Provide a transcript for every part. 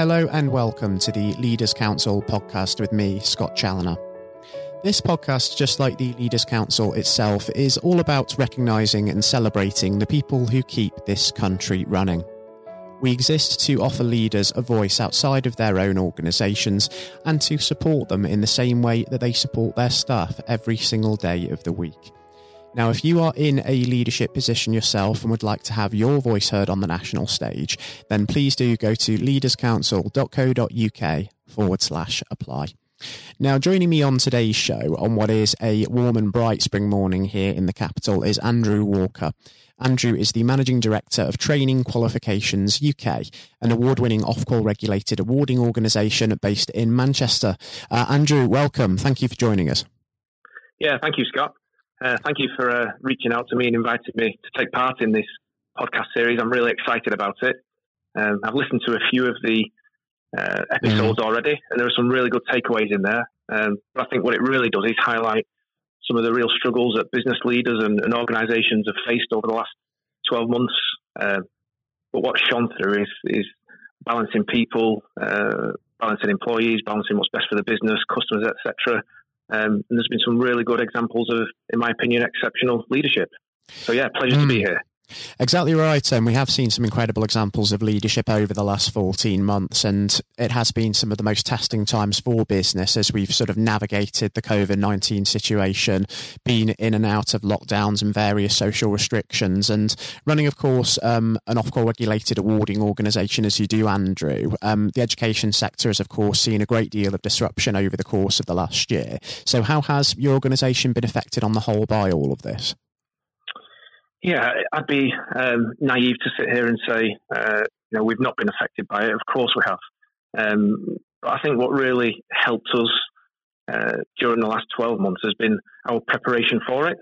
Hello and welcome to the Leaders Council podcast with me, Scott Challoner. This podcast, just like the Leaders Council itself, is all about recognising and celebrating the people who keep this country running. We exist to offer leaders a voice outside of their own organisations and to support them in the same way that they support their staff every single day of the week. Now, if you are in a leadership position yourself and would like to have your voice heard on the national stage, then please do go to leaderscouncil.co.uk forward slash apply. Now, joining me on today's show on what is a warm and bright spring morning here in the capital is Andrew Walker. Andrew is the Managing Director of Training Qualifications UK, an award winning Ofqual regulated awarding organisation based in Manchester. Uh, Andrew, welcome. Thank you for joining us. Yeah, thank you, Scott. Uh, thank you for uh, reaching out to me and inviting me to take part in this podcast series. I'm really excited about it. Um, I've listened to a few of the uh, episodes mm. already, and there are some really good takeaways in there. Um, but I think what it really does is highlight some of the real struggles that business leaders and, and organisations have faced over the last 12 months. Uh, but what's shone through is, is balancing people, uh, balancing employees, balancing what's best for the business, customers, etc. Um, and there's been some really good examples of, in my opinion, exceptional leadership. So yeah, pleasure mm. to be hmm. here. Exactly right. And we have seen some incredible examples of leadership over the last 14 months. And it has been some of the most testing times for business as we've sort of navigated the COVID 19 situation, been in and out of lockdowns and various social restrictions, and running, of course, um, an Ofqual regulated awarding organisation as you do, Andrew. Um, the education sector has, of course, seen a great deal of disruption over the course of the last year. So, how has your organisation been affected on the whole by all of this? Yeah, I'd be um, naive to sit here and say, uh, you know, we've not been affected by it. Of course we have. Um, but I think what really helped us uh, during the last 12 months has been our preparation for it.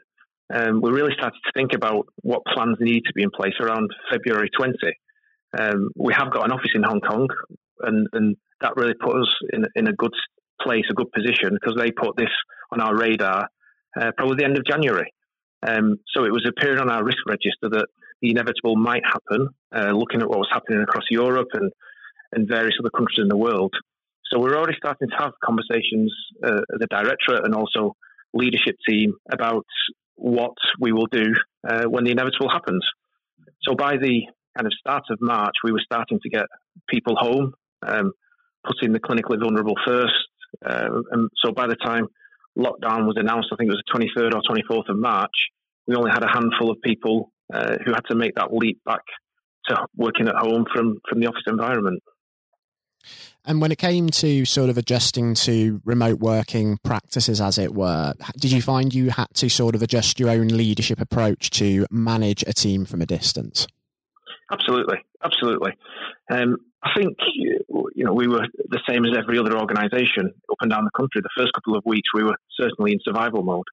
Um, we really started to think about what plans need to be in place around February 20. Um, we have got an office in Hong Kong, and, and that really put us in, in a good place, a good position, because they put this on our radar uh, probably the end of January. Um, so it was appearing on our risk register that the inevitable might happen, uh, looking at what was happening across Europe and, and various other countries in the world. So we're already starting to have conversations, uh, the directorate and also leadership team about what we will do uh, when the inevitable happens. So by the kind of start of March, we were starting to get people home, um, putting the clinically vulnerable first. Uh, and so by the time lockdown was announced, I think it was the 23rd or 24th of March, we only had a handful of people uh, who had to make that leap back to working at home from, from the office environment. And when it came to sort of adjusting to remote working practices, as it were, did you find you had to sort of adjust your own leadership approach to manage a team from a distance? Absolutely, absolutely. Um, I think you know we were the same as every other organisation up and down the country. The first couple of weeks, we were certainly in survival mode,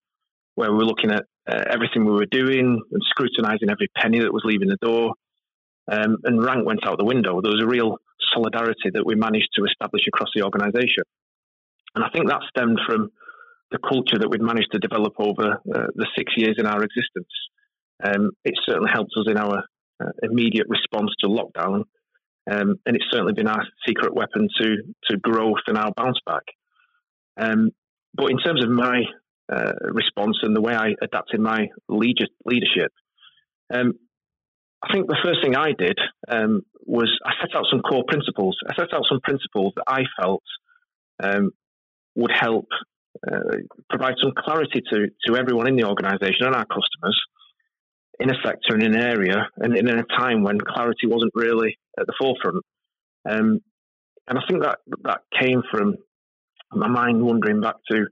where we were looking at uh, everything we were doing and scrutinising every penny that was leaving the door. Um, and rank went out the window. There was a real solidarity that we managed to establish across the organisation, and I think that stemmed from the culture that we'd managed to develop over uh, the six years in our existence. Um, it certainly helped us in our uh, immediate response to lockdown um, and it's certainly been our secret weapon to to growth and our bounce back. Um, but in terms of my uh, response and the way I adapted my leadership, um, I think the first thing I did um, was I set out some core principles. I set out some principles that I felt um, would help uh, provide some clarity to to everyone in the organisation and our customers in a sector and in an area and in a time when clarity wasn't really at the forefront. Um, and I think that that came from my mind wandering back to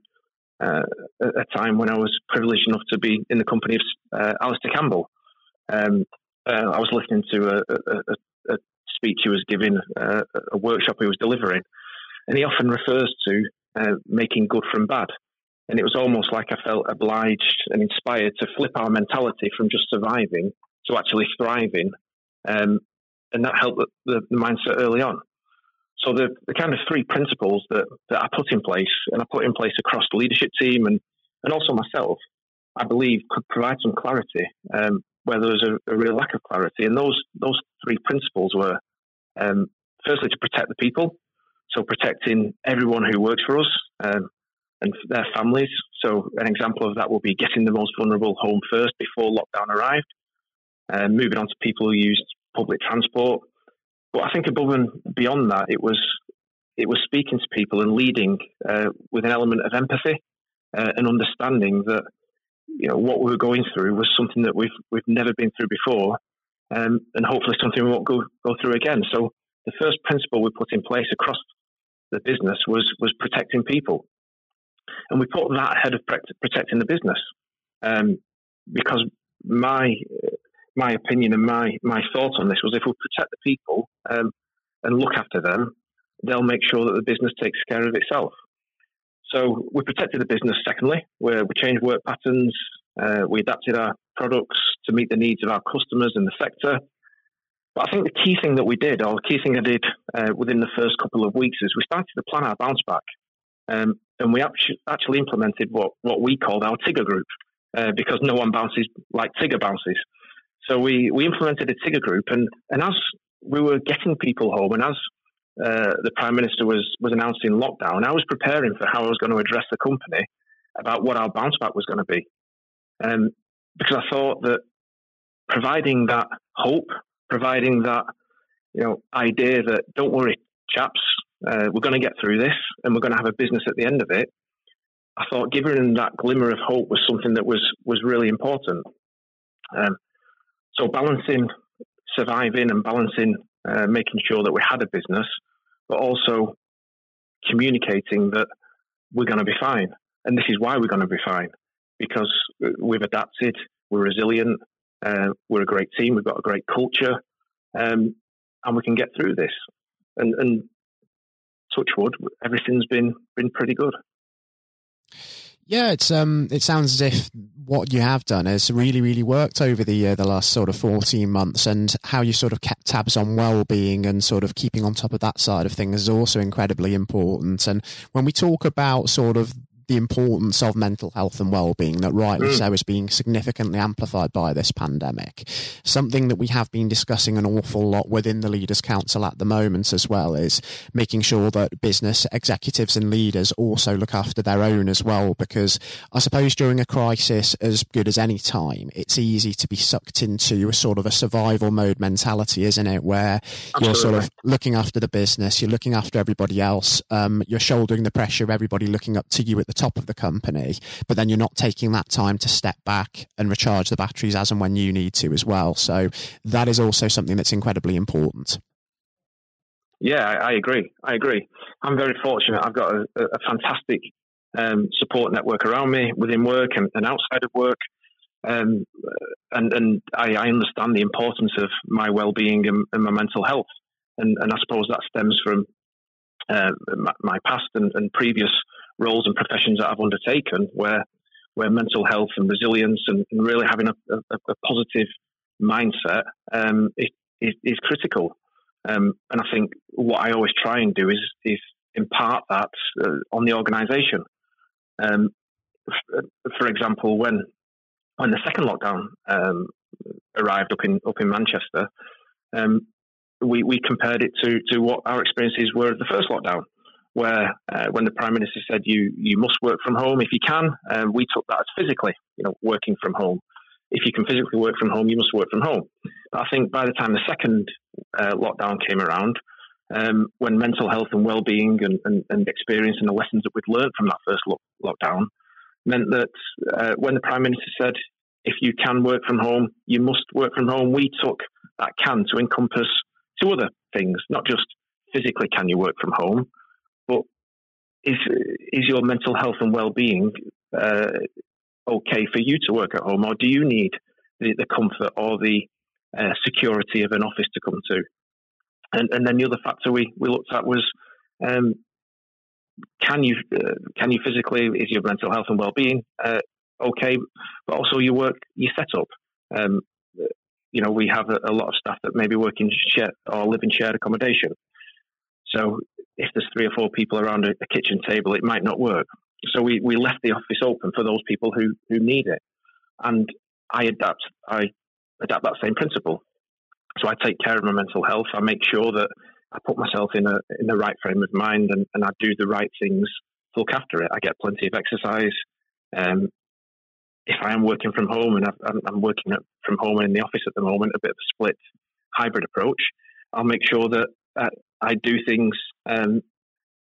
uh, a time when I was privileged enough to be in the company of uh, Alastair Campbell. Um, uh, I was listening to a, a, a speech he was giving, uh, a workshop he was delivering, and he often refers to uh, making good from bad. And it was almost like I felt obliged and inspired to flip our mentality from just surviving to actually thriving. Um, and that helped the, the, mindset early on. So the, the kind of three principles that, that I put in place and I put in place across the leadership team and, and also myself, I believe could provide some clarity um, where there was a, a, real lack of clarity. And those those three principles were um, firstly to protect the people, so protecting everyone who works for us um, and their families. So an example of that will be getting the most vulnerable home first before lockdown arrived, uh, moving on to people who used public transport. But I think above and beyond that, it was it was speaking to people and leading uh, with an element of empathy uh, and understanding that you know what we were going through was something that we've we've never been through before, um, and hopefully something we won't go go through again. So the first principle we put in place across the business was was protecting people, and we put that ahead of protecting the business, um, because my my opinion and my my thought on this was if we protect the people um, and look after them, they'll make sure that the business takes care of itself. So we protected the business. Secondly, where we changed work patterns, uh, we adapted our products to meet the needs of our customers in the sector. But I think the key thing that we did, or the key thing I did uh, within the first couple of weeks, is we started to plan our bounce back, um, and we actually implemented what what we called our Tigger group, uh, because no one bounces like Tigger bounces. So we we implemented a Tigger group, and and as we were getting people home, and as uh, the Prime Minister was, was announcing lockdown, I was preparing for how I was going to address the company about what our bounce back was going to be. Um, because I thought that providing that hope, providing that you know idea that don't worry, chaps, uh, we're going to get through this and we're going to have a business at the end of it. I thought giving them that glimmer of hope was something that was was really important. Um, so balancing surviving and balancing uh, making sure that we had a business, but also communicating that we're going to be fine. And this is why we're going to be fine because we've adapted, we're resilient, uh, we're a great team, we've got a great culture, um, and we can get through this. And, and touch wood, everything's been been pretty good. Yeah, it's um, it sounds as if what you have done has really, really worked over the uh, the last sort of fourteen months, and how you sort of kept tabs on well being and sort of keeping on top of that side of things is also incredibly important. And when we talk about sort of the importance of mental health and well-being that rightly mm. so is being significantly amplified by this pandemic. Something that we have been discussing an awful lot within the Leaders Council at the moment as well is making sure that business executives and leaders also look after their own as well because I suppose during a crisis as good as any time it's easy to be sucked into a sort of a survival mode mentality isn't it where Absolutely. you're sort of looking after the business you're looking after everybody else um, you're shouldering the pressure of everybody looking up to you at the top of the company, but then you're not taking that time to step back and recharge the batteries as and when you need to as well. So that is also something that's incredibly important. Yeah, I, I agree. I agree. I'm very fortunate. I've got a, a fantastic um, support network around me within work and, and outside of work. Um, and and I, I, understand the importance of my well-being and, and my mental health, and, and, I suppose that stems from uh, my, my, past and, previous roles and professions that I've undertaken, where where mental health and resilience and, and really having a, a, a positive mindset um, is, is, critical. Um, and I think what I always try and do is is impart that uh, on the organisation. Um, for example, when when the second lockdown um, arrived up in up in Manchester, um, we, we compared it to, to what our experiences were at the first lockdown where uh, when the prime minister said you you must work from home if you can, um, we took that as physically, you know, working from home. If you can physically work from home, you must work from home. But I think by the time the second uh, lockdown came around, um, when mental health and well-being and, and, and, experience and the lessons that we'd learned from that first lo- lockdown meant that uh, when the prime minister said, "If you can work from home, you must work from home," we took that can to encompass two other things, not just physically can you work from home, is is your mental health and well being uh, okay for you to work at home, or do you need the, the comfort or the uh, security of an office to come to? And, and then the other factor we, we looked at was um, can you uh, can you physically is your mental health and well being uh, okay, but also your work your setup. Um, you know, we have a, a, lot of staff that maybe work in share or live in shared accommodation. So if there's three or four people around a, a kitchen table, it might not work. So we, we left the office open for those people who, who need it. And I adapt I adapt that same principle. So I take care of my mental health. I make sure that I put myself in a in the right frame of mind and, and I do the right things to look after it. I get plenty of exercise. Um, if I am working from home and I'm, I'm working from home and in the office at the moment, a bit of a split hybrid approach, I'll make sure that uh, I do things um,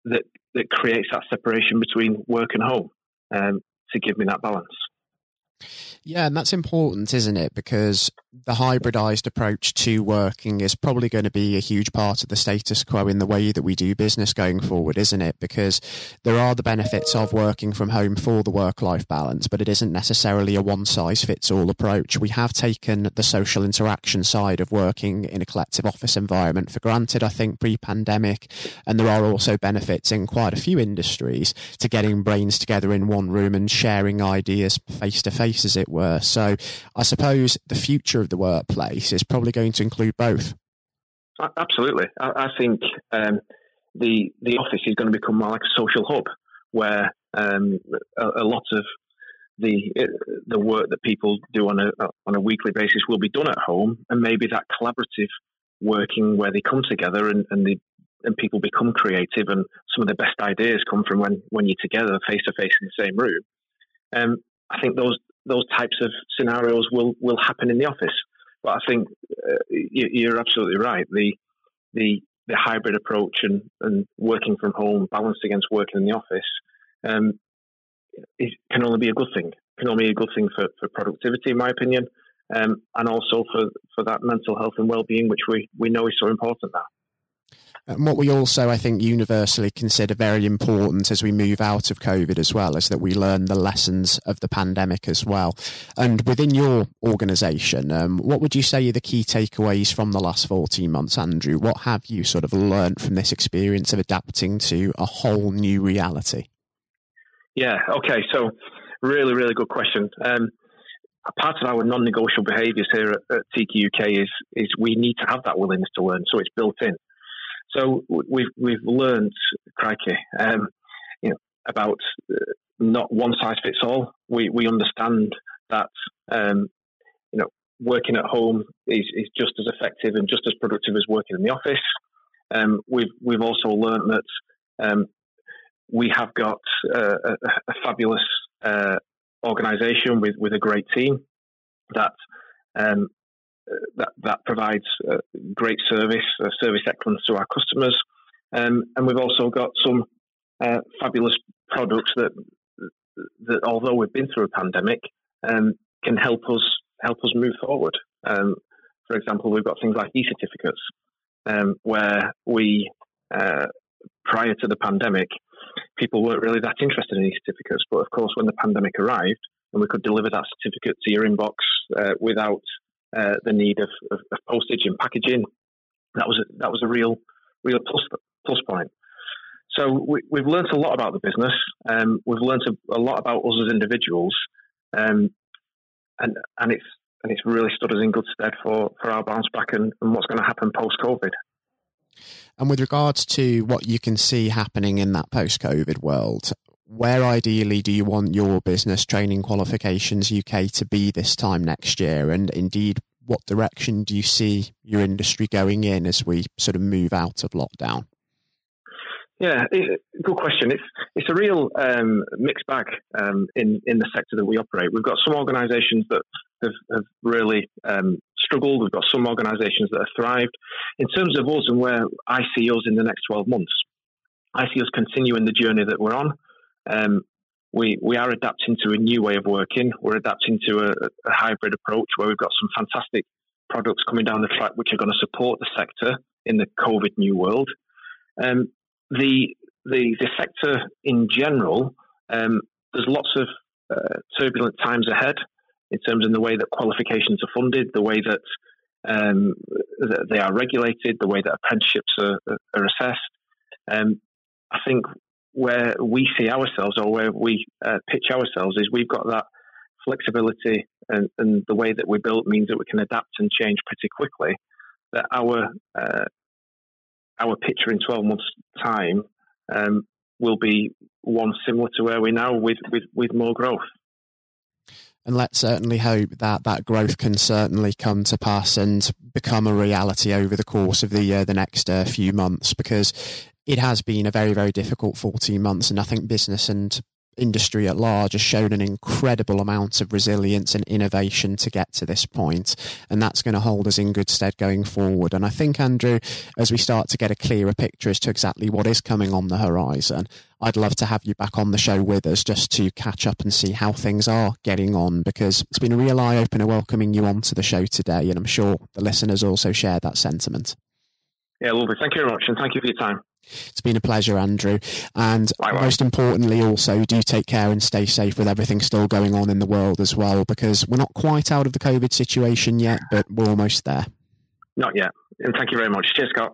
that that creates that separation between work and home um, to give me that balance. Yeah, and that's important, isn't it? Because the hybridized approach to working is probably going to be a huge part of the status quo in the way that we do business going forward, isn't it? Because there are the benefits of working from home for the work life balance, but it isn't necessarily a one size fits all approach. We have taken the social interaction side of working in a collective office environment for granted, I think, pre pandemic. And there are also benefits in quite a few industries to getting brains together in one room and sharing ideas face to face, as it were. So I suppose the future of the workplace is probably going to include both. Absolutely, I, I think um, the the office is going to become more like a social hub where um, a, a, lot of the the work that people do on a on a weekly basis will be done at home, and maybe that collaborative working where they come together and, and and people become creative, and some of the best ideas come from when when you're together face to face in the same room. Um, I think those those types of scenarios will will happen in the office. But I think uh, you're absolutely right. The the the hybrid approach and, and working from home balanced against working in the office um, it can only be a good thing. Can only be a good thing for, for productivity, in my opinion, um, and also for, for that mental health and well being, which we, we know is so important now. And what we also, I think, universally consider very important as we move out of COVID as well is that we learn the lessons of the pandemic as well. And within your organisation, um, what would you say are the key takeaways from the last 14 months, Andrew? What have you sort of learned from this experience of adapting to a whole new reality? Yeah, okay. So, really, really good question. Um, part of our non-negotiable behaviours here at, at TQUK is is we need to have that willingness to learn. So it's built in. So we've we've learned, crikey, um, you know, about uh, not one size fits all. We we understand that um, you know working at home is, is just as effective and just as productive as working in the office. Um, we've we've also learned that um, we have got uh, a, a, fabulous uh, organisation with with a great team that um, that that provides uh, great service, uh, service excellence to our customers, um, and we've also got some uh, fabulous products that that although we've been through a pandemic, um, can help us help us move forward. Um, for example, we've got things like e-certificates, um, where we uh, prior to the pandemic, people weren't really that interested in e-certificates, but of course, when the pandemic arrived and we could deliver that certificate to your inbox uh, without uh, the need of, of, of, postage and packaging. That was a, that was a real real plus plus point. So we, have learned a lot about the business. Um, we've learned a, a, lot about us as individuals, um, and and it's and it's really stood us in good stead for, for our bounce back and, and what's going to happen post COVID. And with regards to what you can see happening in that post COVID world, where ideally do you want your business training qualifications UK to be this time next year? And indeed, what direction do you see your industry going in as we sort of move out of lockdown? Yeah, good question. It's it's a real um, mixed bag um, in in the sector that we operate. We've got some organisations that have, have really um, struggled. We've got some organisations that have thrived. In terms of us and where I see us in the next twelve months, I see us continuing the journey that we're on. We, we are adapting to a new way of working. We're adapting to a, a, hybrid approach where we've got some fantastic products coming down the track which are going to support the sector in the COVID new world. Um, the, the, the sector in general, um, there's lots of uh, turbulent times ahead in terms of the way that qualifications are funded, the way that, um, that they are regulated, the way that apprenticeships are, are assessed. Um, I think where we see ourselves or where we uh, pitch ourselves is we've got that flexibility and, and, the way that we built means that we can adapt and change pretty quickly. That our uh, our picture in 12 months' time um, will be one similar to where we're now with, with, with more growth. And let's certainly hope that that growth can certainly come to pass and become a reality over the course of the uh, the next uh, few months, because it has been a very very difficult 14 months, and I think business and industry at large has shown an incredible amount of resilience and innovation to get to this point, and that's going to hold us in good stead going forward. And I think, Andrew, as we start to get a clearer picture as to exactly what is coming on the horizon, I'd love to have you back on the show with us just to catch up and see how things are getting on because it's been a real eye opener welcoming you onto the show today, and I'm sure the listeners also share that sentiment. Yeah, lovely. Thank you very much, and thank you for your time. It's been a pleasure, Andrew. And Likewise. most importantly, also, do take care and stay safe with everything still going on in the world as well, because we're not quite out of the COVID situation yet, but we're almost there. Not yet. And thank you very much. Cheers, Scott.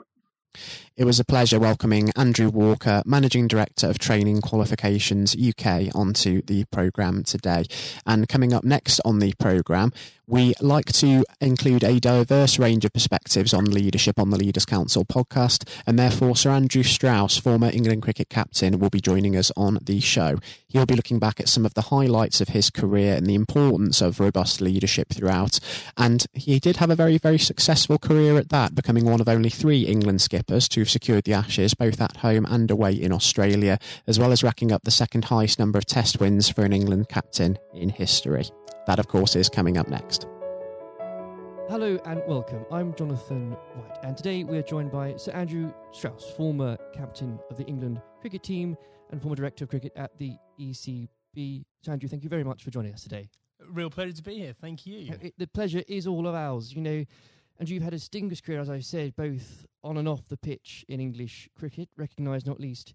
It was a pleasure welcoming Andrew Walker, Managing Director of Training Qualifications UK, onto the programme today. And coming up next on the programme, we like to include a diverse range of perspectives on leadership on the Leaders Council podcast, and therefore Sir Andrew Strauss, former England cricket captain, will be joining us on the show. He'll be looking back at some of the highlights of his career and the importance of robust leadership throughout. And he did have a very, very successful career at that, becoming one of only three England skippers to have secured the Ashes, both at home and away in Australia, as well as racking up the second highest number of Test wins for an England captain in history. That, of course, is coming up next. Hello and welcome. I'm Jonathan White, and today we are joined by Sir Andrew Strauss, former captain of the England cricket team and former director of cricket at the ECB. Sir Andrew, thank you very much for joining us today. Real pleasure to be here. Thank you. Uh, it, the pleasure is all of ours. You know, and you've had a distinguished career, as I've said, both on and off the pitch in English cricket, recognised not least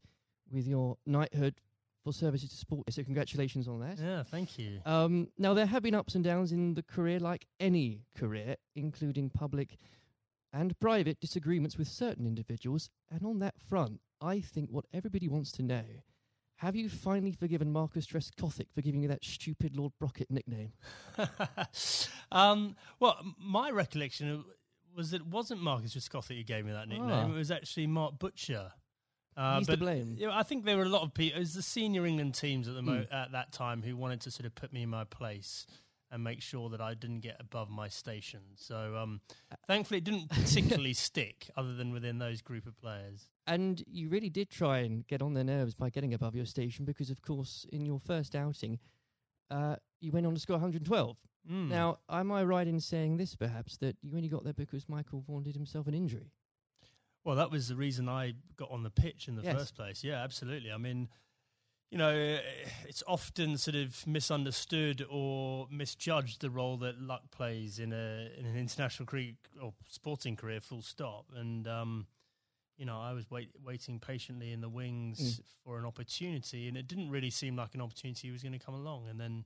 with your knighthood for services to sport. So congratulations on that. Yeah, thank you. Um, now there have been ups and downs in the career, like any career, including public and private disagreements with certain individuals. And on that front, I think what everybody wants to know. Have you finally forgiven Marcus Trescothick for giving you that stupid Lord Brocket nickname? um, well, my recollection was it wasn't Marcus Trescothick who gave me that nickname. Ah. It was actually Mark Butcher. Uh, He's but, to blame. You know, I think there were a lot of people. It was the senior England teams at the mo- mm. at that time who wanted to sort of put me in my place and make sure that I didn't get above my station. So um, thankfully, it didn't particularly stick, other than within those group of players. And you really did try and get on their nerves by getting above your station, because of course, in your first outing, uh, you went on to score 112. Mm. Now, am I right in saying this, perhaps, that you only got there because Michael Vaughan did himself an injury? Well, that was the reason I got on the pitch in the yes. first place. Yeah, absolutely. I mean, you know, it's often sort of misunderstood or misjudged the role that luck plays in a in an international career or sporting career. Full stop. And um, you know, I was wait, waiting patiently in the wings mm. for an opportunity, and it didn't really seem like an opportunity was going to come along. And then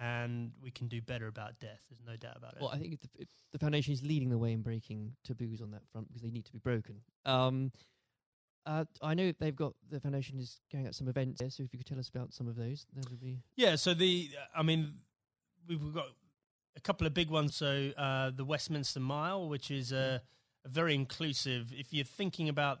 And we can do better about death. There's no doubt about it. Well, I think the, the foundation is leading the way in breaking taboos on that front because they need to be broken. Um, uh, I know they've got the foundation is going out some events there, so if you could tell us about some of those, that would be. Yeah, so the I mean we've got a couple of big ones. So uh, the Westminster Mile, which is a, a very inclusive. If you're thinking about